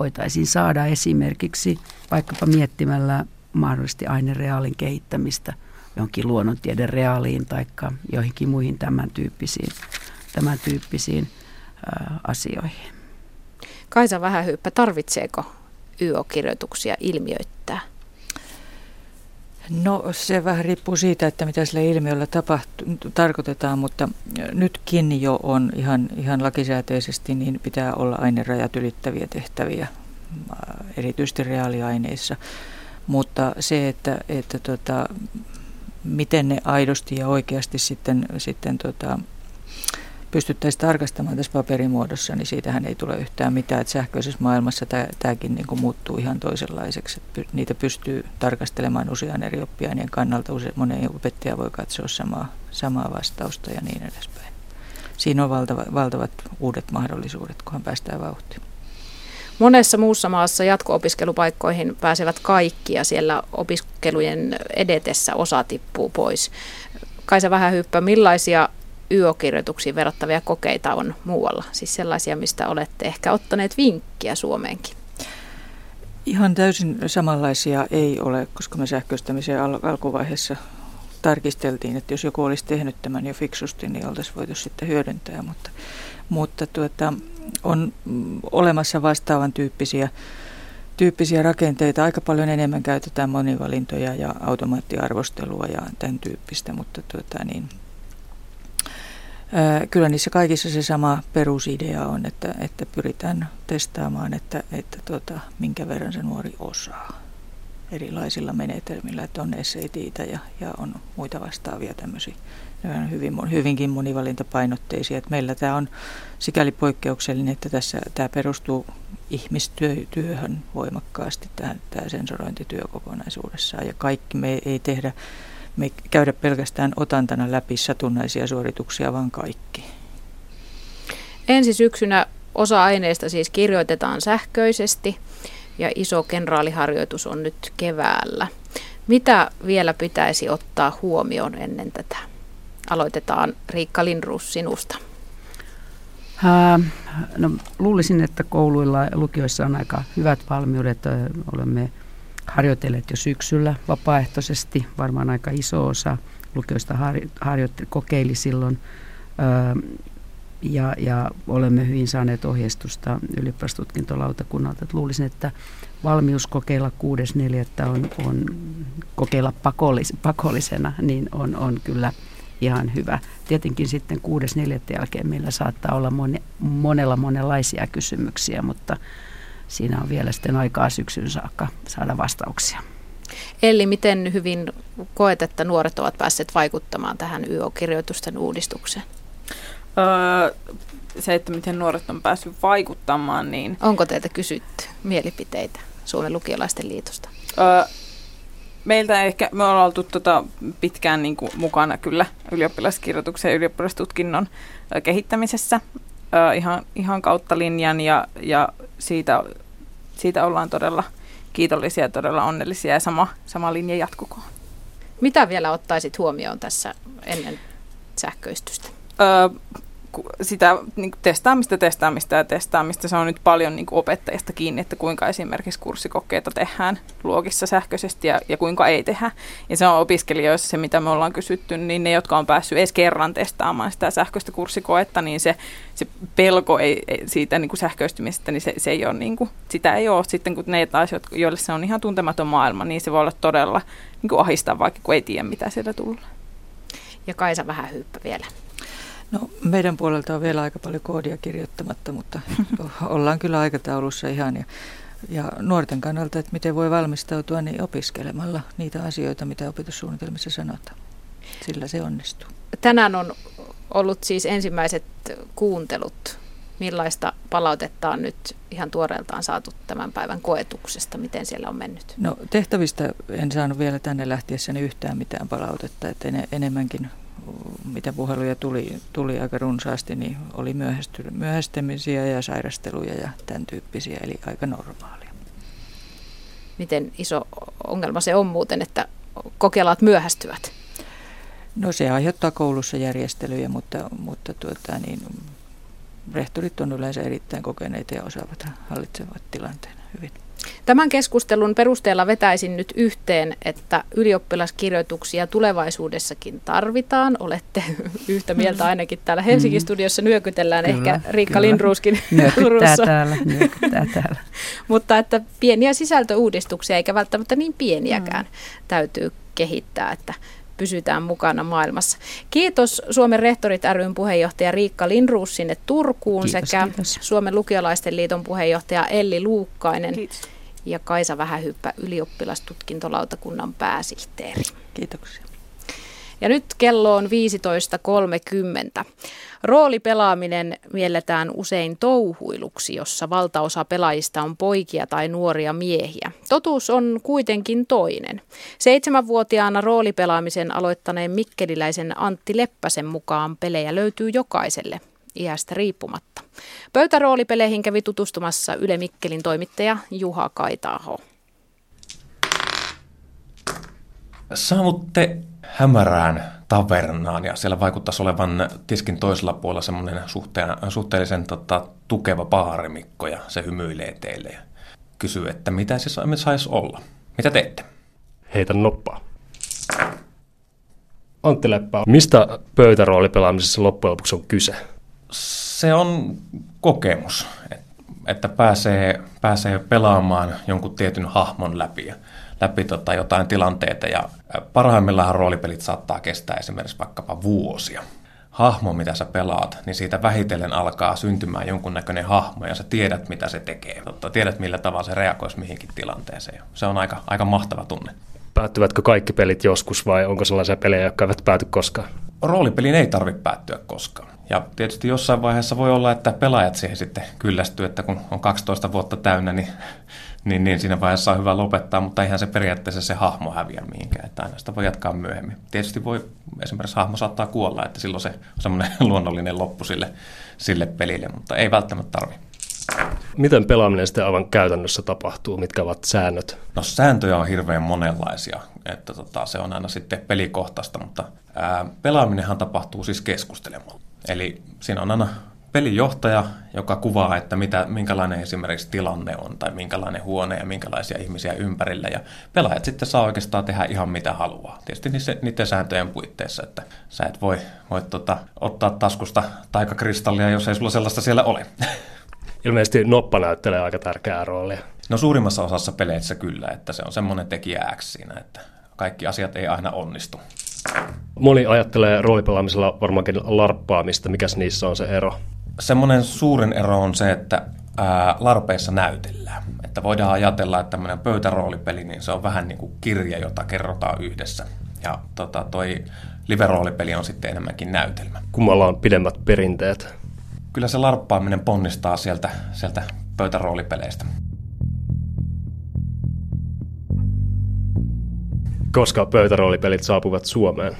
voitaisiin saada esimerkiksi vaikkapa miettimällä mahdollisesti ainereaalin kehittämistä johonkin luonnontieden reaaliin tai joihinkin muihin tämän tyyppisiin, tämän tyyppisiin ää, asioihin. Kaisa Vähähyppä, tarvitseeko YO-kirjoituksia ilmiöittää? No se vähän riippuu siitä, että mitä sillä ilmiöllä tapahtuu, tarkoitetaan, mutta nytkin jo on ihan, ihan lakisääteisesti, niin pitää olla ainerajat ylittäviä tehtäviä, erityisesti reaaliaineissa. Mutta se, että, että tota, miten ne aidosti ja oikeasti sitten, sitten tota, pystyttäisiin tarkastamaan tässä paperimuodossa, niin siitähän ei tule yhtään mitään. Että sähköisessä maailmassa tämäkin niin muuttuu ihan toisenlaiseksi. Että niitä pystyy tarkastelemaan usean eri oppiaineen kannalta. Use, monen opettaja voi katsoa samaa, samaa vastausta ja niin edespäin. Siinä on valtava, valtavat uudet mahdollisuudet, kunhan päästään vauhtiin. Monessa muussa maassa jatko-opiskelupaikkoihin pääsevät kaikki ja siellä opiskelujen edetessä osa tippuu pois. Kaisa vähän hyppää, millaisia YO-kirjoituksiin verrattavia kokeita on muualla? Siis sellaisia, mistä olette ehkä ottaneet vinkkiä Suomeenkin. Ihan täysin samanlaisia ei ole, koska me sähköistämisen al- alkuvaiheessa tarkisteltiin, että jos joku olisi tehnyt tämän jo fiksusti, niin oltaisiin voitu sitten hyödyntää, mutta, mutta tuota, on olemassa vastaavan tyyppisiä, tyyppisiä rakenteita. Aika paljon enemmän käytetään monivalintoja ja automaattiarvostelua ja tämän tyyppistä, mutta tuota, niin, Kyllä niissä kaikissa se sama perusidea on, että, että pyritään testaamaan, että, että tuota, minkä verran se nuori osaa erilaisilla menetelmillä, että on SATitä ja, ja on muita vastaavia tämmöisiä ne on hyvin, hyvinkin monivalintapainotteisia. Että meillä tämä on sikäli poikkeuksellinen, että tässä tämä perustuu ihmistyöhön voimakkaasti, tähän, tämä sensorointityö kokonaisuudessaan. Ja kaikki me ei tehdä me käydä pelkästään otantana läpi satunnaisia suorituksia, vaan kaikki. Ensi syksynä osa aineista siis kirjoitetaan sähköisesti ja iso kenraaliharjoitus on nyt keväällä. Mitä vielä pitäisi ottaa huomioon ennen tätä? Aloitetaan Riikka Lindruus sinusta. Ää, no, luulisin, että kouluilla ja lukioissa on aika hyvät valmiudet. Olemme harjoitelleet jo syksyllä vapaaehtoisesti, varmaan aika iso osa lukioista harjoitteli, kokeili silloin. ja, ja olemme hyvin saaneet ohjeistusta ylioppilastutkintolautakunnalta. Että luulisin, että valmius kokeilla 6.4. on, on kokeilla pakollis, pakollisena, niin on, on kyllä ihan hyvä. Tietenkin sitten 6.4. jälkeen meillä saattaa olla moni, monella monenlaisia kysymyksiä, mutta siinä on vielä sitten aikaa syksyn saakka saada vastauksia. Eli miten hyvin koet, että nuoret ovat päässeet vaikuttamaan tähän YO-kirjoitusten uudistukseen? Öö, se, että miten nuoret on päässyt vaikuttamaan, niin... Onko teiltä kysytty mielipiteitä Suomen lukiolaisten liitosta? Öö, meiltä ehkä, me ollaan oltu tota pitkään niin kuin mukana kyllä ylioppilaskirjoituksen ja ylioppilastutkinnon kehittämisessä ihan, ihan kautta linjan ja, ja siitä, siitä ollaan todella kiitollisia ja todella onnellisia ja sama, sama linja jatkukoon. Mitä vielä ottaisit huomioon tässä ennen sähköistystä? Öö, sitä niin testaamista, testaamista ja testaamista. Se on nyt paljon niin opettajista kiinni, että kuinka esimerkiksi kurssikokeita tehdään luokissa sähköisesti ja, ja kuinka ei tehdä. Ja se on opiskelijoissa se, mitä me ollaan kysytty, niin ne, jotka on päässyt edes kerran testaamaan sitä sähköistä kurssikoetta, niin se, se pelko ei, ei, siitä niin kuin sähköistymisestä, niin se, se ei ole, niin kuin, sitä ei ole sitten, kun ne taas, joille se on ihan tuntematon maailma, niin se voi olla todella niin kuin ahistavaa, kun ei tiedä, mitä sieltä tulee. Ja Kaisa vähän hyppä vielä. No meidän puolelta on vielä aika paljon koodia kirjoittamatta, mutta ollaan kyllä aikataulussa ihan. Ja, ja nuorten kannalta, että miten voi valmistautua, niin opiskelemalla niitä asioita, mitä opetussuunnitelmissa sanotaan. Sillä se onnistuu. Tänään on ollut siis ensimmäiset kuuntelut. Millaista palautetta on nyt ihan tuoreeltaan saatu tämän päivän koetuksesta? Miten siellä on mennyt? No tehtävistä en saanut vielä tänne lähtiessäni yhtään mitään palautetta, että enemmänkin mitä puheluja tuli, tuli aika runsaasti, niin oli myöhästymisiä ja sairasteluja ja tämän tyyppisiä, eli aika normaalia. Miten iso ongelma se on muuten, että kokelaat myöhästyvät? No se aiheuttaa koulussa järjestelyjä, mutta, mutta tuota, niin, rehtorit on yleensä erittäin kokeneita ja osaavat hallitsevat tilanteen hyvin. Tämän keskustelun perusteella vetäisin nyt yhteen, että ylioppilaskirjoituksia tulevaisuudessakin tarvitaan. Olette yhtä mieltä ainakin täällä Helsingin mm. studiossa nyökytellään, kyllä, ehkä Riikka kyllä. Lindruuskin nyökyttää täällä, täällä. Mutta että pieniä sisältöuudistuksia, eikä välttämättä niin pieniäkään, mm. täytyy kehittää, että pysytään mukana maailmassa. Kiitos Suomen rehtorit ryn puheenjohtaja Riikka Linruus sinne Turkuun kiitos, sekä kiitos. Suomen lukiolaisten liiton puheenjohtaja Elli Luukkainen kiitos. ja Kaisa Vähähyppä ylioppilastutkintolautakunnan pääsihteeri. Kiitoksia. Ja nyt kello on 15.30. Roolipelaaminen mielletään usein touhuiluksi, jossa valtaosa pelaajista on poikia tai nuoria miehiä. Totuus on kuitenkin toinen. Seitsemänvuotiaana roolipelaamisen aloittaneen mikkeliläisen Antti Leppäsen mukaan pelejä löytyy jokaiselle iästä riippumatta. Pöytäroolipeleihin kävi tutustumassa Yle Mikkelin toimittaja Juha Kaitaaho. Saavutte hämärään tavernaan ja siellä vaikuttaisi olevan tiskin toisella puolella semmoinen suhteellisen tota, tukeva paarimikko ja se hymyilee teille ja kysyy, että mitä se saisi olla. Mitä teette? Heitä noppaa. Antti Leppä, mistä pöytäroolipelaamisessa loppujen lopuksi on kyse? Se on kokemus, että pääsee, pääsee pelaamaan jonkun tietyn hahmon läpi. Läpi tota jotain tilanteita ja parhaimmillaan roolipelit saattaa kestää esimerkiksi vaikkapa vuosia. Hahmo, mitä sä pelaat, niin siitä vähitellen alkaa syntymään jonkunnäköinen hahmo ja sä tiedät, mitä se tekee. Totta, tiedät, millä tavalla se reagoisi mihinkin tilanteeseen. Se on aika, aika mahtava tunne. Päättyvätkö kaikki pelit joskus vai onko sellaisia pelejä, jotka eivät pääty koskaan? Roolipeliin ei tarvitse päättyä koskaan. Ja tietysti jossain vaiheessa voi olla, että pelaajat siihen sitten kyllästyy, että kun on 12 vuotta täynnä, niin niin, niin siinä vaiheessa on hyvä lopettaa, mutta eihän se periaatteessa se hahmo häviä mihinkään, että aina sitä voi jatkaa myöhemmin. Tietysti voi, esimerkiksi hahmo saattaa kuolla, että silloin se on semmoinen luonnollinen loppu sille, sille pelille, mutta ei välttämättä tarvi. Miten pelaaminen sitten aivan käytännössä tapahtuu? Mitkä ovat säännöt? No sääntöjä on hirveän monenlaisia, että tota, se on aina sitten pelikohtaista, mutta ää, pelaaminenhan tapahtuu siis keskustelemalla. Eli siinä on aina pelijohtaja, joka kuvaa, että mitä, minkälainen esimerkiksi tilanne on tai minkälainen huone ja minkälaisia ihmisiä ympärillä. Ja pelaajat sitten saa oikeastaan tehdä ihan mitä haluaa. Tietysti niiden, niiden sääntöjen puitteissa, että sä et voi, voi tota, ottaa taskusta taikakristallia, jos ei sulla sellaista siellä ole. Ilmeisesti noppa näyttelee aika tärkeää roolia. No suurimmassa osassa peleissä kyllä, että se on semmoinen tekijä X siinä, että kaikki asiat ei aina onnistu. Moni ajattelee roolipelaamisella varmaankin larppaamista. Mikäs niissä on se ero? Semmoinen suurin ero on se, että ää, larpeissa näytellään. Että voidaan ajatella, että tämmöinen pöytäroolipeli, niin se on vähän niin kuin kirja, jota kerrotaan yhdessä. Ja tota, toi live-roolipeli on sitten enemmänkin näytelmä. Kummalla on pidemmät perinteet? Kyllä se larppaaminen ponnistaa sieltä, sieltä pöytäroolipeleistä. Koska pöytäroolipelit saapuvat Suomeen?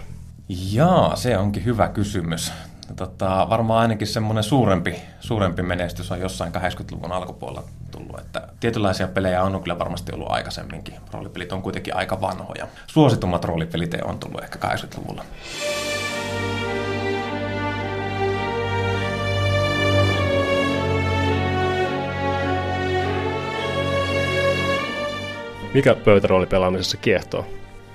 Jaa, se onkin hyvä kysymys tota, varmaan ainakin semmoinen suurempi, suurempi menestys on jossain 80-luvun alkupuolella tullut. Että tietynlaisia pelejä on kyllä varmasti ollut aikaisemminkin. Roolipelit on kuitenkin aika vanhoja. Suositummat roolipelit on tullut ehkä 80-luvulla. Mikä pöytäroolipelaamisessa kiehtoo?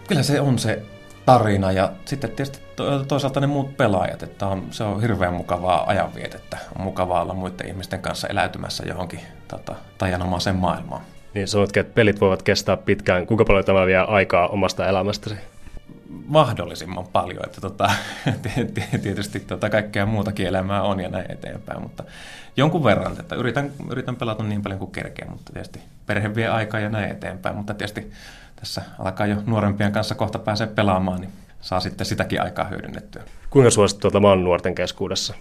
Kyllä se on se tarina ja sitten tietysti toisaalta ne muut pelaajat, että on, se on hirveän mukavaa ajanvietettä. On mukavaa olla muiden ihmisten kanssa eläytymässä johonkin tota, tajanomaiseen maailmaan. Niin sanotkin, että pelit voivat kestää pitkään. Kuinka paljon tämä vie aikaa omasta elämästäsi? mahdollisimman paljon, että tota, tietysti tota, kaikkea muutakin elämää on ja näin eteenpäin, mutta jonkun verran, että yritän, yritän pelata niin paljon kuin kerkeä, mutta tietysti perhe vie aikaa ja näin eteenpäin, mutta tietysti tässä alkaa jo nuorempien kanssa kohta pääsee pelaamaan, niin saa sitten sitäkin aikaa hyödynnettyä. Kuinka suosittua tämä on nuorten keskuudessa?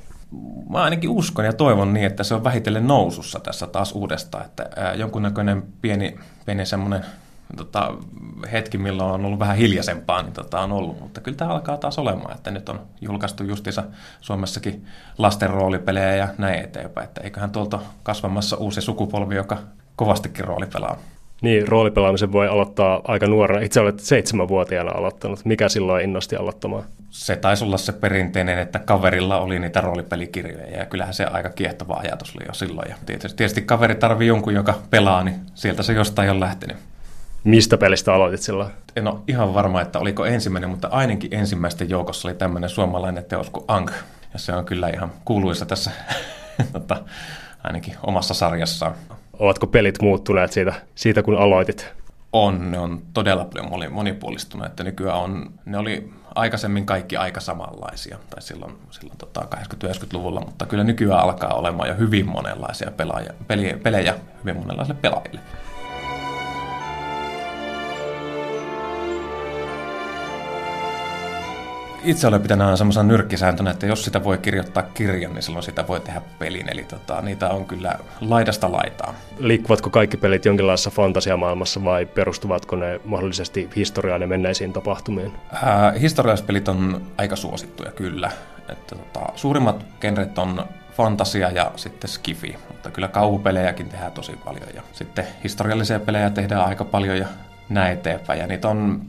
Mä ainakin uskon ja toivon niin, että se on vähitellen nousussa tässä taas uudestaan, että jonkunnäköinen pieni, pieni semmoinen tota, hetki, milloin on ollut vähän hiljaisempaa, niin tota, on ollut. Mutta kyllä tämä alkaa taas olemaan, että nyt on julkaistu justiinsa Suomessakin lasten roolipelejä ja näin eteenpäin. Että eiköhän tuolta kasvamassa uusi sukupolvi, joka kovastikin roolipelaa. Niin, roolipelaamisen voi aloittaa aika nuorena. Itse olet seitsemänvuotiaana aloittanut. Mikä silloin innosti aloittamaan? Se taisi olla se perinteinen, että kaverilla oli niitä roolipelikirjoja ja kyllähän se aika kiehtova ajatus oli jo silloin. Ja tietysti, tietysti kaveri tarvii jonkun, joka pelaa, niin sieltä se jostain on lähtenyt. Mistä pelistä aloitit silloin? En ole ihan varma, että oliko ensimmäinen, mutta ainakin ensimmäisten joukossa oli tämmöinen suomalainen teos kuin Ang. Ja se on kyllä ihan kuuluisa tässä tota, ainakin omassa sarjassaan. Ovatko pelit muuttuneet siitä, siitä kun aloitit? On, ne on todella paljon monipuolistunut, että nykyään on, ne oli aikaisemmin kaikki aika samanlaisia, tai silloin, silloin tota 80-90-luvulla, mutta kyllä nykyään alkaa olemaan jo hyvin monenlaisia pelaaja, pelejä, pelejä hyvin monenlaisille pelaajille. Itse olen pitänyt aina semmoisen nyrkkisääntönä, että jos sitä voi kirjoittaa kirjan, niin silloin sitä voi tehdä pelin. Eli tota, niitä on kyllä laidasta laitaa. Liikkuvatko kaikki pelit jonkinlaisessa fantasiamaailmassa vai perustuvatko ne mahdollisesti historiaan ja menneisiin tapahtumiin? Äh, historialliset pelit on aika suosittuja kyllä. Että, tota, suurimmat genret on fantasia ja sitten skifi, mutta kyllä kauhupelejäkin tehdään tosi paljon. Ja sitten historiallisia pelejä tehdään aika paljon ja näin eteenpäin. Ja niitä on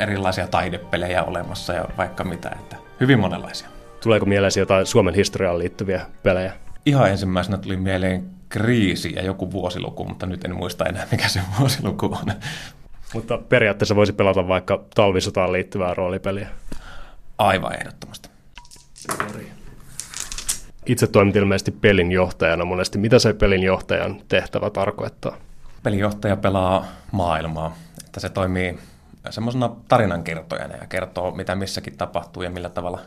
erilaisia taidepelejä olemassa ja vaikka mitä, että hyvin monenlaisia. Tuleeko mieleen jotain Suomen historiaan liittyviä pelejä? Ihan ensimmäisenä tuli mieleen kriisi ja joku vuosiluku, mutta nyt en muista enää mikä se vuosiluku on. Mutta periaatteessa voisi pelata vaikka talvisotaan liittyvää roolipeliä. Aivan ehdottomasti. Itse toimit ilmeisesti pelin johtajana monesti. Mitä se pelin johtajan tehtävä tarkoittaa? Pelinjohtaja pelaa maailmaa, että se toimii semmoisena tarinankertojana ja kertoo, mitä missäkin tapahtuu ja millä tavalla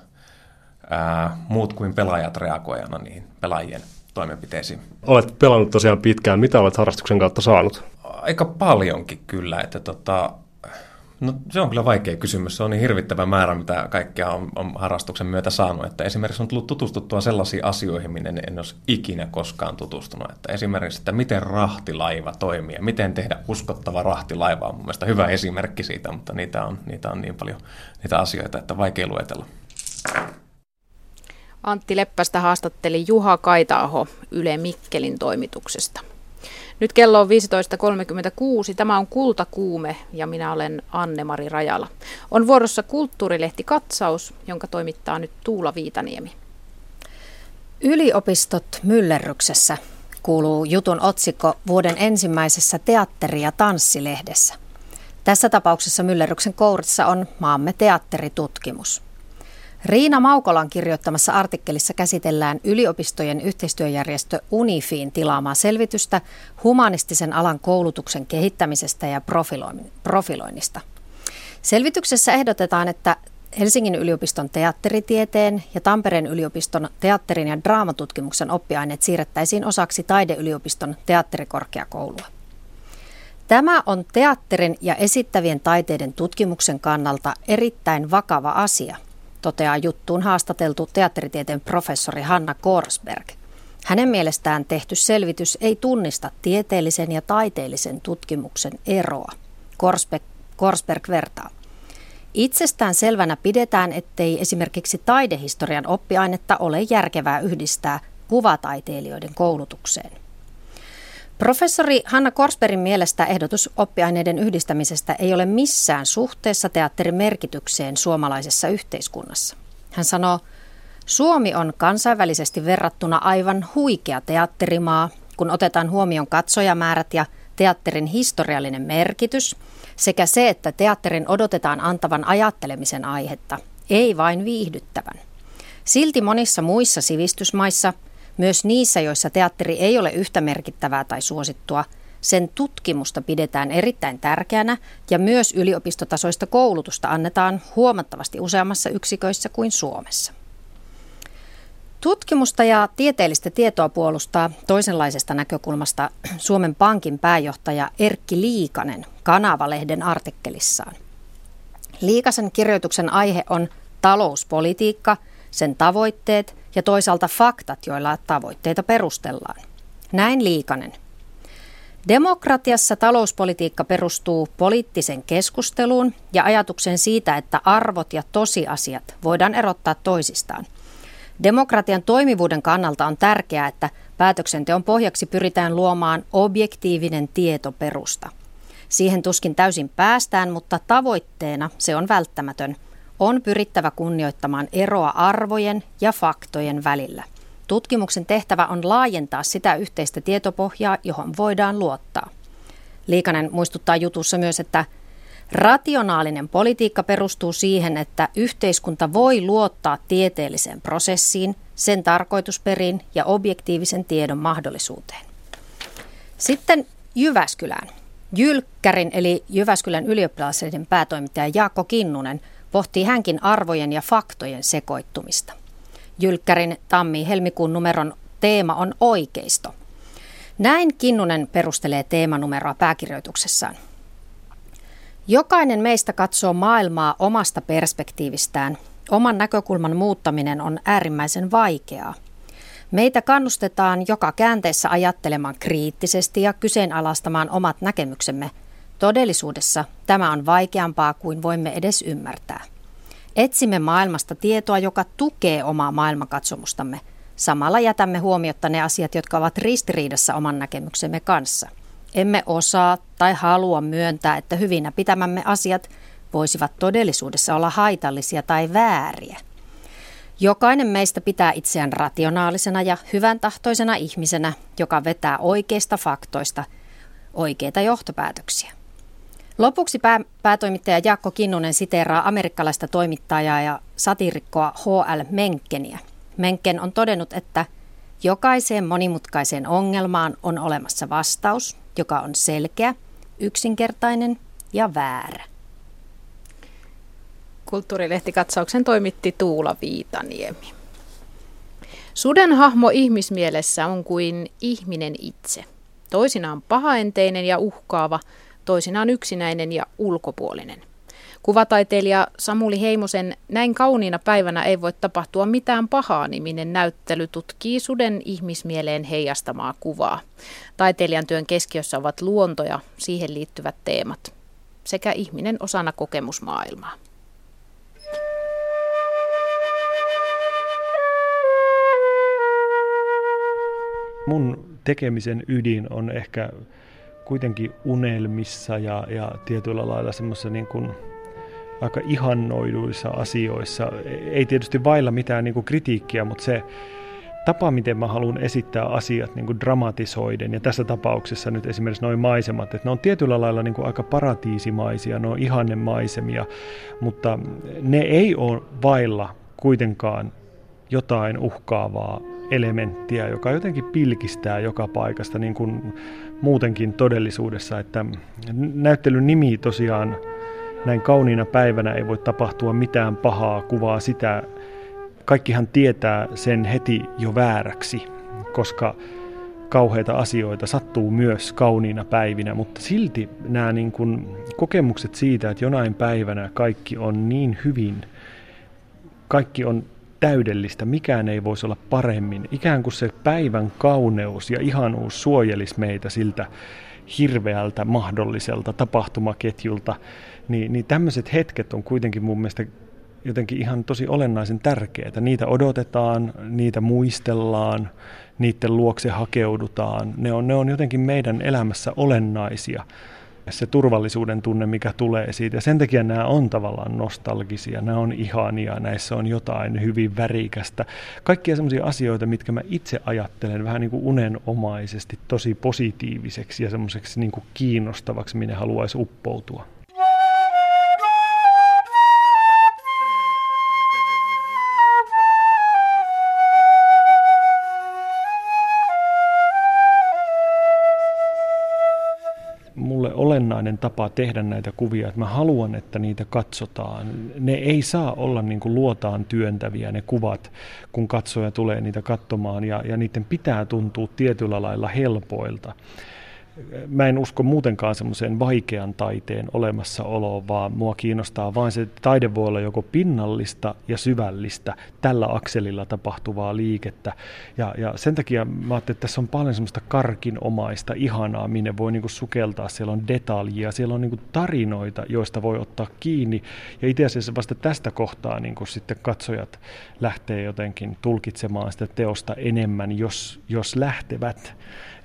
ää, muut kuin pelaajat reagoijana niihin pelaajien toimenpiteisiin. Olet pelannut tosiaan pitkään. Mitä olet harrastuksen kautta saanut? Aika paljonkin kyllä, että tota, No se on kyllä vaikea kysymys. Se on niin hirvittävä määrä, mitä kaikkea on, on harrastuksen myötä saanut. Että esimerkiksi on tullut tutustuttua sellaisiin asioihin, minne en olisi ikinä koskaan tutustunut. Että esimerkiksi, että miten rahtilaiva toimii ja miten tehdä uskottava rahtilaiva on mun mielestä hyvä esimerkki siitä, mutta niitä on, niitä on niin paljon niitä asioita, että vaikea luetella. Antti Leppästä haastatteli Juha Kaitaaho Yle Mikkelin toimituksesta. Nyt kello on 15.36. Tämä on Kultakuume ja minä olen Anne-Mari Rajala. On vuorossa kulttuurilehti Katsaus, jonka toimittaa nyt Tuula Viitaniemi. Yliopistot myllerryksessä kuuluu jutun otsikko vuoden ensimmäisessä teatteri- ja tanssilehdessä. Tässä tapauksessa myllerryksen kourissa on maamme teatteritutkimus. Riina Maukolan kirjoittamassa artikkelissa käsitellään yliopistojen yhteistyöjärjestö UNIFIin tilaamaa selvitystä humanistisen alan koulutuksen kehittämisestä ja profiloinnista. Selvityksessä ehdotetaan, että Helsingin yliopiston teatteritieteen ja Tampereen yliopiston teatterin ja draamatutkimuksen oppiaineet siirrettäisiin osaksi taideyliopiston teatterikorkeakoulua. Tämä on teatterin ja esittävien taiteiden tutkimuksen kannalta erittäin vakava asia – toteaa juttuun haastateltu teatteritieteen professori Hanna Korsberg. Hänen mielestään tehty selvitys ei tunnista tieteellisen ja taiteellisen tutkimuksen eroa. Korsberg, Korsberg vertaa. Itsestään selvänä pidetään, ettei esimerkiksi taidehistorian oppiainetta ole järkevää yhdistää kuvataiteilijoiden koulutukseen. Professori Hanna Korsperin mielestä ehdotus oppiaineiden yhdistämisestä ei ole missään suhteessa teatterin merkitykseen suomalaisessa yhteiskunnassa. Hän sanoo, Suomi on kansainvälisesti verrattuna aivan huikea teatterimaa, kun otetaan huomioon katsojamäärät ja teatterin historiallinen merkitys sekä se, että teatterin odotetaan antavan ajattelemisen aihetta, ei vain viihdyttävän. Silti monissa muissa sivistysmaissa – myös niissä, joissa teatteri ei ole yhtä merkittävää tai suosittua, sen tutkimusta pidetään erittäin tärkeänä ja myös yliopistotasoista koulutusta annetaan huomattavasti useammassa yksiköissä kuin Suomessa. Tutkimusta ja tieteellistä tietoa puolustaa toisenlaisesta näkökulmasta Suomen Pankin pääjohtaja Erkki Liikanen Kanava-lehden artikkelissaan. Liikasen kirjoituksen aihe on talouspolitiikka, sen tavoitteet ja toisaalta faktat, joilla tavoitteita perustellaan. Näin Liikanen. Demokratiassa talouspolitiikka perustuu poliittisen keskusteluun ja ajatuksen siitä, että arvot ja tosiasiat voidaan erottaa toisistaan. Demokratian toimivuuden kannalta on tärkeää, että päätöksenteon pohjaksi pyritään luomaan objektiivinen tietoperusta. Siihen tuskin täysin päästään, mutta tavoitteena se on välttämätön – on pyrittävä kunnioittamaan eroa arvojen ja faktojen välillä. Tutkimuksen tehtävä on laajentaa sitä yhteistä tietopohjaa, johon voidaan luottaa. Liikanen muistuttaa jutussa myös, että rationaalinen politiikka perustuu siihen, että yhteiskunta voi luottaa tieteelliseen prosessiin, sen tarkoitusperiin ja objektiivisen tiedon mahdollisuuteen. Sitten Jyväskylään. Jylkkärin eli Jyväskylän ylioppilaisen päätoimittaja Jaakko Kinnunen pohtii hänkin arvojen ja faktojen sekoittumista. Jylkkärin tammi-helmikuun numeron teema on oikeisto. Näin Kinnunen perustelee teemanumeroa pääkirjoituksessaan. Jokainen meistä katsoo maailmaa omasta perspektiivistään. Oman näkökulman muuttaminen on äärimmäisen vaikeaa. Meitä kannustetaan joka käänteessä ajattelemaan kriittisesti ja kyseenalaistamaan omat näkemyksemme. Todellisuudessa tämä on vaikeampaa kuin voimme edes ymmärtää. Etsimme maailmasta tietoa, joka tukee omaa maailmankatsomustamme. Samalla jätämme huomiotta ne asiat, jotka ovat ristiriidassa oman näkemyksemme kanssa. Emme osaa tai halua myöntää, että hyvinä pitämämme asiat voisivat todellisuudessa olla haitallisia tai vääriä. Jokainen meistä pitää itseään rationaalisena ja hyvän tahtoisena ihmisenä, joka vetää oikeista faktoista oikeita johtopäätöksiä. Lopuksi pää, päätoimittaja Jaakko Kinnunen siteeraa amerikkalaista toimittajaa ja satirikkoa H.L. Menkkeniä. Menkken on todennut, että jokaiseen monimutkaiseen ongelmaan on olemassa vastaus, joka on selkeä, yksinkertainen ja väärä. Kulttuurilehtikatsauksen toimitti Tuula Viitaniemi. Suden hahmo ihmismielessä on kuin ihminen itse. Toisinaan pahaenteinen ja uhkaava, toisinaan yksinäinen ja ulkopuolinen. Kuvataiteilija Samuli Heimosen Näin kauniina päivänä ei voi tapahtua mitään pahaa niminen näyttely tutkii suden ihmismieleen heijastamaa kuvaa. Taiteilijan työn keskiössä ovat luonto ja siihen liittyvät teemat sekä ihminen osana kokemusmaailmaa. Mun tekemisen ydin on ehkä kuitenkin unelmissa ja, ja tietyllä lailla semmoisessa niin kuin aika ihannoiduissa asioissa. Ei tietysti vailla mitään niin kuin kritiikkiä, mutta se tapa, miten mä haluan esittää asiat niin kuin dramatisoiden, ja tässä tapauksessa nyt esimerkiksi noin maisemat, että ne on tietyllä lailla niin kuin aika paratiisimaisia, ne on ihanne maisemia, mutta ne ei ole vailla kuitenkaan jotain uhkaavaa elementtiä, joka jotenkin pilkistää joka paikasta niin kuin muutenkin todellisuudessa. Että näyttelyn nimi tosiaan näin kauniina päivänä ei voi tapahtua mitään pahaa, kuvaa sitä. Kaikkihan tietää sen heti jo vääräksi, koska kauheita asioita sattuu myös kauniina päivinä, mutta silti nämä niin kuin kokemukset siitä, että jonain päivänä kaikki on niin hyvin, kaikki on täydellistä, mikään ei voisi olla paremmin. Ikään kuin se päivän kauneus ja ihanuus suojelisi meitä siltä hirveältä mahdolliselta tapahtumaketjulta, niin, niin tämmöiset hetket on kuitenkin mun mielestä jotenkin ihan tosi olennaisen tärkeitä. Niitä odotetaan, niitä muistellaan, niiden luokse hakeudutaan. Ne on, ne on jotenkin meidän elämässä olennaisia se turvallisuuden tunne, mikä tulee siitä. Sen takia nämä on tavallaan nostalgisia, nämä on ihania, näissä on jotain hyvin värikästä. Kaikkia sellaisia asioita, mitkä mä itse ajattelen vähän niin kuin unenomaisesti tosi positiiviseksi ja semmoiseksi niin kuin kiinnostavaksi, minne haluaisi uppoutua. Olennainen tapa tehdä näitä kuvia, että mä haluan, että niitä katsotaan. Ne ei saa olla niin kuin luotaan työntäviä ne kuvat, kun katsoja tulee niitä katsomaan ja, ja niiden pitää tuntua tietyllä lailla helpoilta mä en usko muutenkaan semmoiseen vaikean taiteen olemassaoloon, vaan mua kiinnostaa vain se, että taide voi olla joko pinnallista ja syvällistä, tällä akselilla tapahtuvaa liikettä. Ja, ja sen takia mä ajattelin, että tässä on paljon semmoista karkinomaista, ihanaa, minne voi niinku sukeltaa. Siellä on detaljia, siellä on niinku tarinoita, joista voi ottaa kiinni. Ja itse asiassa vasta tästä kohtaa niinku sitten katsojat lähtee jotenkin tulkitsemaan sitä teosta enemmän, jos, jos lähtevät.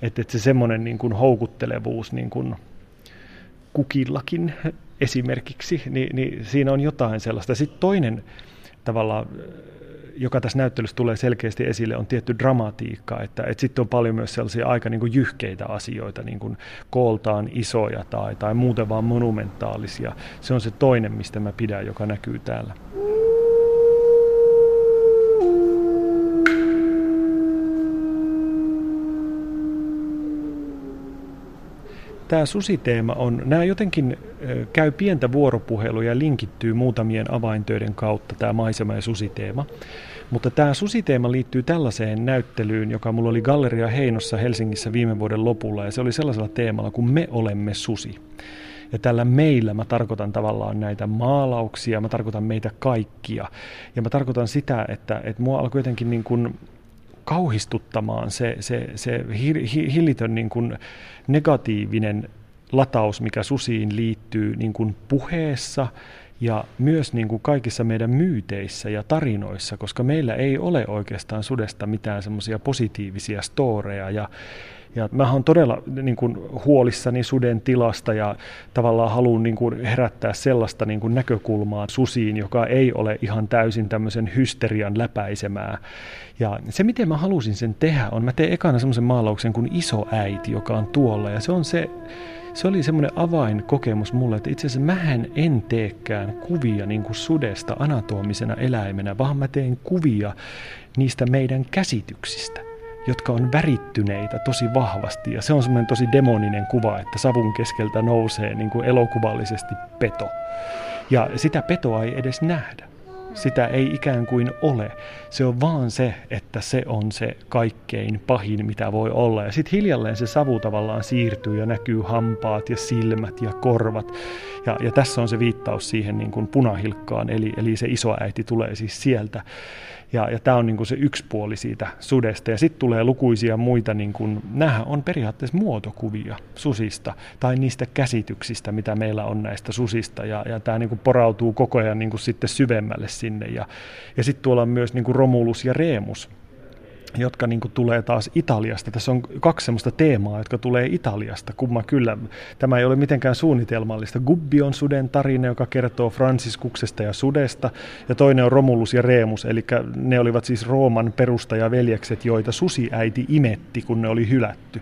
Että, että se semmoinen niin kuin houkuttelevuus niin kuin kukillakin esimerkiksi, niin, niin siinä on jotain sellaista. Sitten toinen tavalla, joka tässä näyttelyssä tulee selkeästi esille, on tietty dramatiikka, että, että sitten on paljon myös sellaisia aika niin kuin jyhkeitä asioita, niin kuin kooltaan isoja tai, tai muuten vaan monumentaalisia. Se on se toinen, mistä mä pidän, joka näkyy täällä. Tämä susiteema on, nämä jotenkin käy pientä vuoropuhelua ja linkittyy muutamien avaintöiden kautta, tämä maisema- ja susiteema. Mutta tämä susiteema liittyy tällaiseen näyttelyyn, joka mulla oli Galleria Heinossa Helsingissä viime vuoden lopulla, ja se oli sellaisella teemalla kuin Me olemme susi. Ja tällä meillä mä tarkoitan tavallaan näitä maalauksia, mä tarkoitan meitä kaikkia. Ja mä tarkoitan sitä, että, että mua alkoi jotenkin niin kuin kauhistuttamaan se, se, se hillitön niin kuin negatiivinen lataus, mikä susiin liittyy niin kuin puheessa ja myös niin kuin kaikissa meidän myyteissä ja tarinoissa, koska meillä ei ole oikeastaan sudesta mitään semmoisia positiivisia storeja ja ja mä oon todella niin kuin, huolissani suden tilasta ja tavallaan haluan niin kuin, herättää sellaista niin kuin, näkökulmaa susiin, joka ei ole ihan täysin tämmöisen hysterian läpäisemää. Ja se, miten mä halusin sen tehdä, on, mä teen ekana semmoisen maalauksen kuin iso äiti, joka on tuolla. Ja se on se, se oli semmoinen avainkokemus mulle, että itse asiassa mähän en teekään kuvia niin kuin sudesta anatomisena eläimenä, vaan mä teen kuvia niistä meidän käsityksistä jotka on värittyneitä tosi vahvasti. Ja se on semmoinen tosi demoninen kuva, että savun keskeltä nousee niin kuin elokuvallisesti peto. Ja sitä petoa ei edes nähdä. Sitä ei ikään kuin ole. Se on vaan se, että se on se kaikkein pahin, mitä voi olla. Ja sitten hiljalleen se savu tavallaan siirtyy ja näkyy hampaat ja silmät ja korvat. Ja, ja tässä on se viittaus siihen niin kuin punahilkkaan, eli, eli se isoäiti tulee siis sieltä. Ja, ja tämä on niin kuin se yksi puoli siitä sudesta. Ja sitten tulee lukuisia muita, niin kuin, nämä on periaatteessa muotokuvia susista tai niistä käsityksistä, mitä meillä on näistä susista. Ja, ja tämä niin kuin porautuu koko ajan niin kuin sitten syvemmälle sinne. Ja, ja sitten tuolla on myös niin kuin Romulus ja Reemus, jotka niin kuin tulee taas Italiasta. Tässä on kaksi sellaista teemaa, jotka tulee Italiasta. Kumma kyllä, tämä ei ole mitenkään suunnitelmallista. Gubbi on suden tarina, joka kertoo Franciskuksesta ja sudesta, ja toinen on Romulus ja Reemus, eli ne olivat siis Rooman perustajaveljekset, joita susiäiti imetti, kun ne oli hylätty.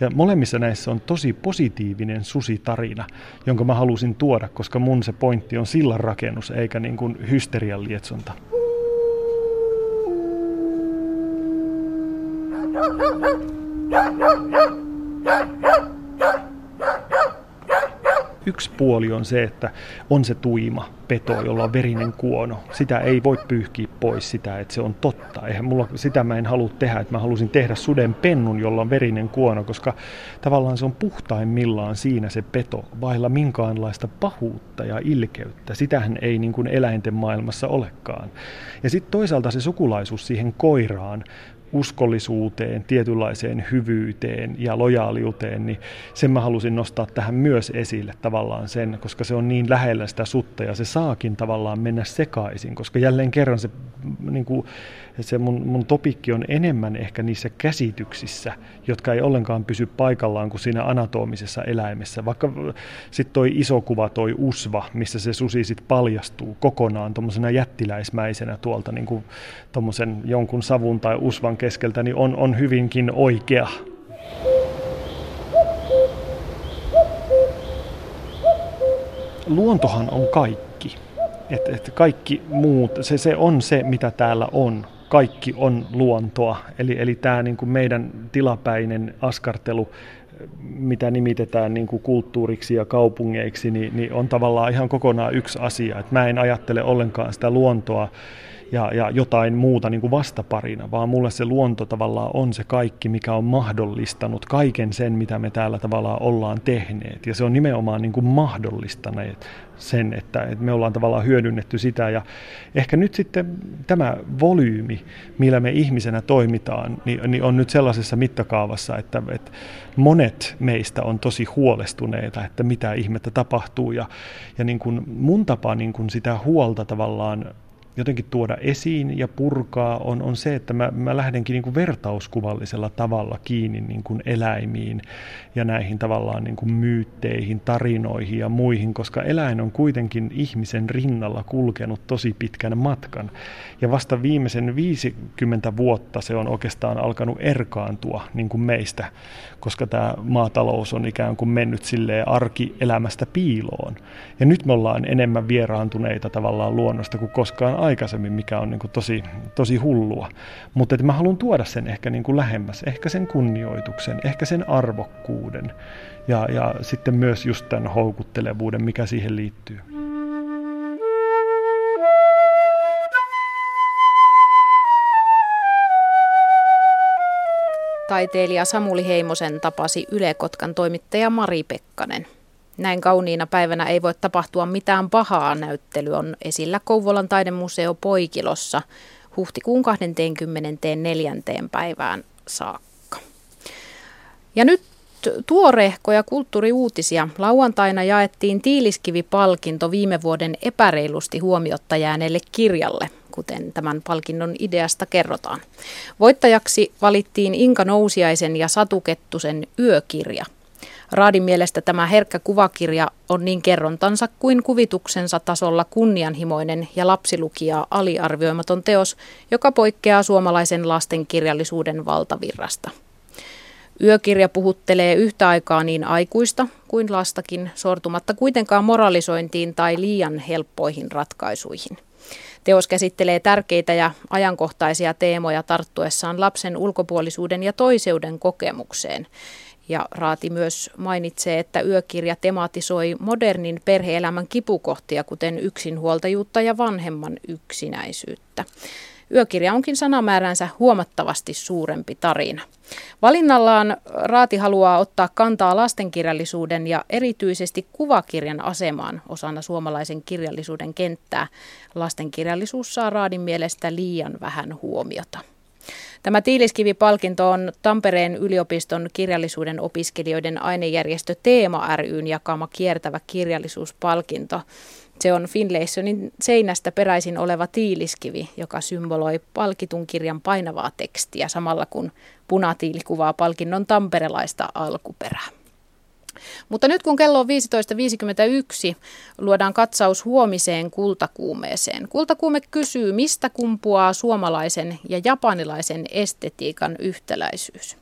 Ja molemmissa näissä on tosi positiivinen susitarina, jonka mä halusin tuoda, koska mun se pointti on sillanrakennus, eikä niin kuin hysterian lietsonta. Yksi puoli on se, että on se tuima peto, jolla on verinen kuono. Sitä ei voi pyyhkiä pois sitä, että se on totta. Eihän mulla, sitä mä en halua tehdä, että mä halusin tehdä suden pennun, jolla on verinen kuono, koska tavallaan se on puhtaimmillaan siinä se peto, vailla minkäänlaista pahuutta ja ilkeyttä. Sitähän ei niin kuin eläinten maailmassa olekaan. Ja sitten toisaalta se sukulaisuus siihen koiraan uskollisuuteen, tietynlaiseen hyvyyteen ja lojaaliuteen, niin sen mä halusin nostaa tähän myös esille tavallaan sen, koska se on niin lähellä sitä sutta ja se saakin tavallaan mennä sekaisin, koska jälleen kerran se, niin kuin, se mun, mun topikki on enemmän ehkä niissä käsityksissä, jotka ei ollenkaan pysy paikallaan kuin siinä anatomisessa eläimessä. Vaikka sitten toi iso kuva, toi usva, missä se susi sitten paljastuu kokonaan tuommoisena jättiläismäisenä tuolta niin kuin jonkun savun tai usvan keskeltä, niin on, on hyvinkin oikea. Luontohan on kaikki. Et, et kaikki muut, se, se on se, mitä täällä on. Kaikki on luontoa. Eli, eli tämä niin kuin meidän tilapäinen askartelu, mitä nimitetään niin kuin kulttuuriksi ja kaupungeiksi, niin, niin on tavallaan ihan kokonaan yksi asia. Et mä en ajattele ollenkaan sitä luontoa ja, ja jotain muuta niin kuin vastaparina, vaan mulle se luonto tavallaan on se kaikki, mikä on mahdollistanut kaiken sen, mitä me täällä tavallaan ollaan tehneet. Ja se on nimenomaan niin kuin mahdollistaneet sen, että, että me ollaan tavallaan hyödynnetty sitä. Ja ehkä nyt sitten tämä volyymi, millä me ihmisenä toimitaan, niin, niin on nyt sellaisessa mittakaavassa, että, että monet meistä on tosi huolestuneita, että mitä ihmettä tapahtuu. Ja, ja niin kuin mun tapa niin kuin sitä huolta tavallaan jotenkin tuoda esiin ja purkaa on, on se, että mä, mä lähdenkin niin kuin vertauskuvallisella tavalla kiinni niin kuin eläimiin ja näihin tavallaan niin kuin myytteihin, tarinoihin ja muihin, koska eläin on kuitenkin ihmisen rinnalla kulkenut tosi pitkän matkan. Ja vasta viimeisen 50 vuotta se on oikeastaan alkanut erkaantua niin kuin meistä, koska tämä maatalous on ikään kuin mennyt silleen arkielämästä piiloon. Ja nyt me ollaan enemmän vieraantuneita tavallaan luonnosta kuin koskaan aikaisemmin, mikä on niin kuin tosi, tosi hullua. Mutta että mä haluan tuoda sen ehkä niin kuin lähemmäs, ehkä sen kunnioituksen, ehkä sen arvokkuuden ja, ja sitten myös just tämän houkuttelevuuden, mikä siihen liittyy. Taiteilija Samuli Heimosen tapasi Yle Kotkan toimittaja Mari Pekkanen. Näin kauniina päivänä ei voi tapahtua mitään pahaa. Näyttely on esillä Kouvolan taidemuseo Poikilossa huhtikuun 24. päivään saakka. Ja nyt tuorehkoja kulttuuriuutisia. Lauantaina jaettiin Tiiliskivi-palkinto viime vuoden epäreilusti huomiotta jääneelle kirjalle kuten tämän palkinnon ideasta kerrotaan. Voittajaksi valittiin Inka Nousiaisen ja Satu Kettusen Yökirja. Raadin mielestä tämä herkkä kuvakirja on niin kerrontansa kuin kuvituksensa tasolla kunnianhimoinen ja lapsilukijaa aliarvioimaton teos, joka poikkeaa suomalaisen lastenkirjallisuuden valtavirrasta. Yökirja puhuttelee yhtä aikaa niin aikuista kuin lastakin, sortumatta kuitenkaan moralisointiin tai liian helppoihin ratkaisuihin. Teos käsittelee tärkeitä ja ajankohtaisia teemoja tarttuessaan lapsen ulkopuolisuuden ja toiseuden kokemukseen. Ja Raati myös mainitsee, että yökirja temaatisoi modernin perheelämän kipukohtia, kuten yksinhuoltajuutta ja vanhemman yksinäisyyttä. Yökirja onkin sanamääränsä huomattavasti suurempi tarina. Valinnallaan Raati haluaa ottaa kantaa lastenkirjallisuuden ja erityisesti kuvakirjan asemaan osana suomalaisen kirjallisuuden kenttää. Lastenkirjallisuus saa Raadin mielestä liian vähän huomiota. Tämä Tiiliskivi-palkinto on Tampereen yliopiston kirjallisuuden opiskelijoiden ainejärjestö Teema ryn jakama kiertävä kirjallisuuspalkinto. Se on Finlaysonin seinästä peräisin oleva tiiliskivi, joka symboloi palkitun kirjan painavaa tekstiä samalla kun punatiili kuvaa palkinnon tamperelaista alkuperää. Mutta nyt kun kello on 15.51, luodaan katsaus huomiseen kultakuumeeseen. Kultakuume kysyy, mistä kumpuaa suomalaisen ja japanilaisen estetiikan yhtäläisyys.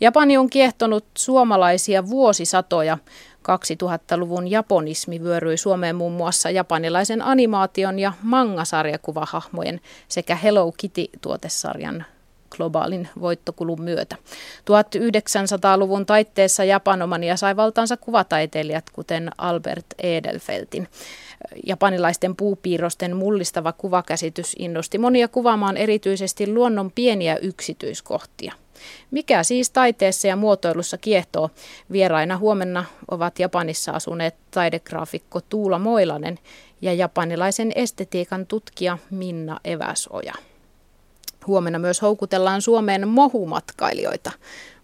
Japani on kiehtonut suomalaisia vuosisatoja. 2000-luvun japonismi vyöryi Suomeen muun muassa japanilaisen animaation ja manga-sarjakuvahahmojen sekä Hello Kitty-tuotesarjan globaalin voittokulun myötä. 1900-luvun taitteessa japanomania sai valtaansa kuvataiteilijat, kuten Albert Edelfeltin. Japanilaisten puupiirrosten mullistava kuvakäsitys innosti monia kuvaamaan erityisesti luonnon pieniä yksityiskohtia. Mikä siis taiteessa ja muotoilussa kiehtoo? Vieraina huomenna ovat Japanissa asuneet taidegraafikko Tuula Moilanen ja japanilaisen estetiikan tutkija Minna Eväsoja. Huomenna myös houkutellaan Suomeen mohumatkailijoita.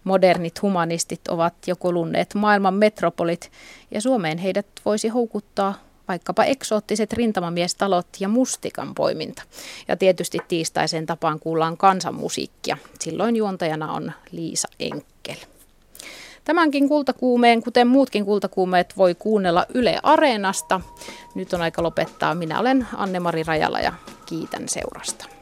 Modernit humanistit ovat jo kulunneet maailman metropolit ja Suomeen heidät voisi houkuttaa vaikkapa eksoottiset rintamamiestalot ja mustikan poiminta. Ja tietysti tiistaiseen tapaan kuullaan kansanmusiikkia. Silloin juontajana on Liisa Enkel. Tämänkin kultakuumeen, kuten muutkin kultakuumeet, voi kuunnella Yle Areenasta. Nyt on aika lopettaa. Minä olen Anne-Mari Rajala ja kiitän seurasta.